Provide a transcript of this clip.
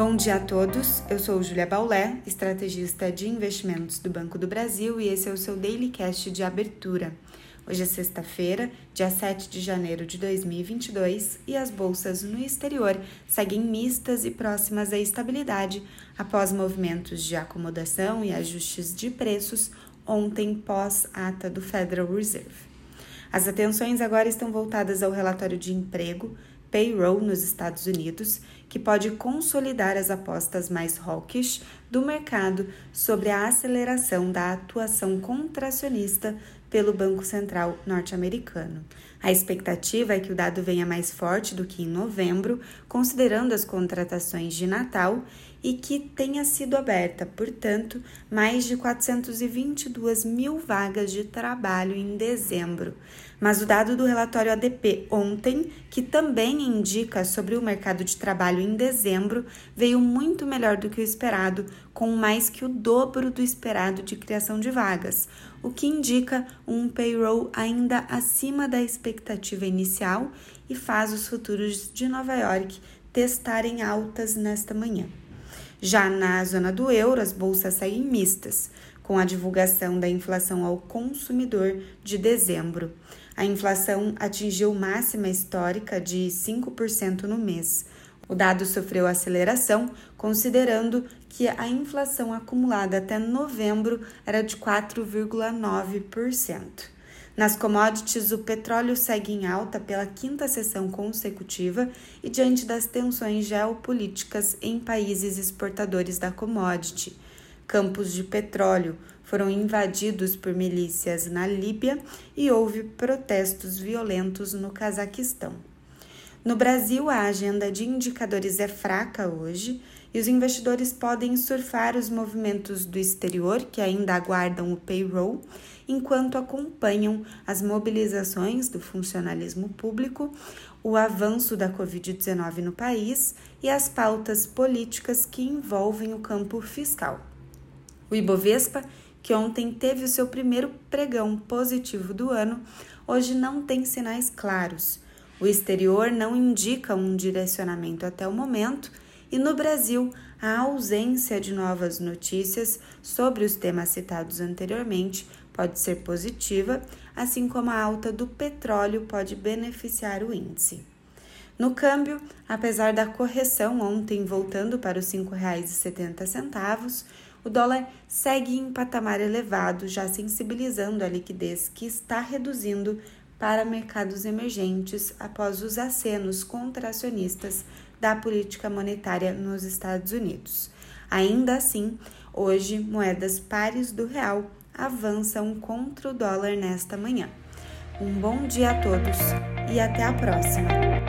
Bom dia a todos, eu sou Julia Baulé, estrategista de investimentos do Banco do Brasil e esse é o seu Daily Cast de abertura. Hoje é sexta-feira, dia 7 de janeiro de 2022 e as bolsas no exterior seguem mistas e próximas à estabilidade após movimentos de acomodação e ajustes de preços ontem pós-ata do Federal Reserve. As atenções agora estão voltadas ao relatório de emprego, payroll nos Estados Unidos, que pode consolidar as apostas mais hawkish do mercado sobre a aceleração da atuação contracionista pelo Banco Central norte-americano. A expectativa é que o dado venha mais forte do que em novembro, considerando as contratações de Natal, e que tenha sido aberta, portanto, mais de 422 mil vagas de trabalho em dezembro. Mas o dado do relatório ADP ontem, que também indica sobre o mercado de trabalho em dezembro, veio muito melhor do que o esperado, com mais que o dobro do esperado de criação de vagas, o que indica um payroll ainda acima da expectativa inicial e faz os futuros de Nova York testarem altas nesta manhã. Já na zona do euro, as bolsas seguem mistas, com a divulgação da inflação ao consumidor de dezembro. A inflação atingiu máxima histórica de 5% no mês. O dado sofreu aceleração, considerando que a inflação acumulada até novembro era de 4,9%. Nas commodities, o petróleo segue em alta pela quinta sessão consecutiva e diante das tensões geopolíticas em países exportadores da commodity. Campos de petróleo foram invadidos por milícias na Líbia e houve protestos violentos no Cazaquistão. No Brasil, a agenda de indicadores é fraca hoje e os investidores podem surfar os movimentos do exterior que ainda aguardam o payroll enquanto acompanham as mobilizações do funcionalismo público, o avanço da Covid-19 no país e as pautas políticas que envolvem o campo fiscal. O Ibovespa, que ontem teve o seu primeiro pregão positivo do ano, hoje não tem sinais claros. O exterior não indica um direcionamento até o momento e no Brasil, a ausência de novas notícias sobre os temas citados anteriormente pode ser positiva, assim como a alta do petróleo pode beneficiar o índice. No câmbio, apesar da correção ontem voltando para os R$ 5,70, o dólar segue em patamar elevado, já sensibilizando a liquidez que está reduzindo para mercados emergentes após os acenos contracionistas da política monetária nos Estados Unidos. Ainda assim, hoje, moedas pares do real avançam contra o dólar nesta manhã. Um bom dia a todos e até a próxima!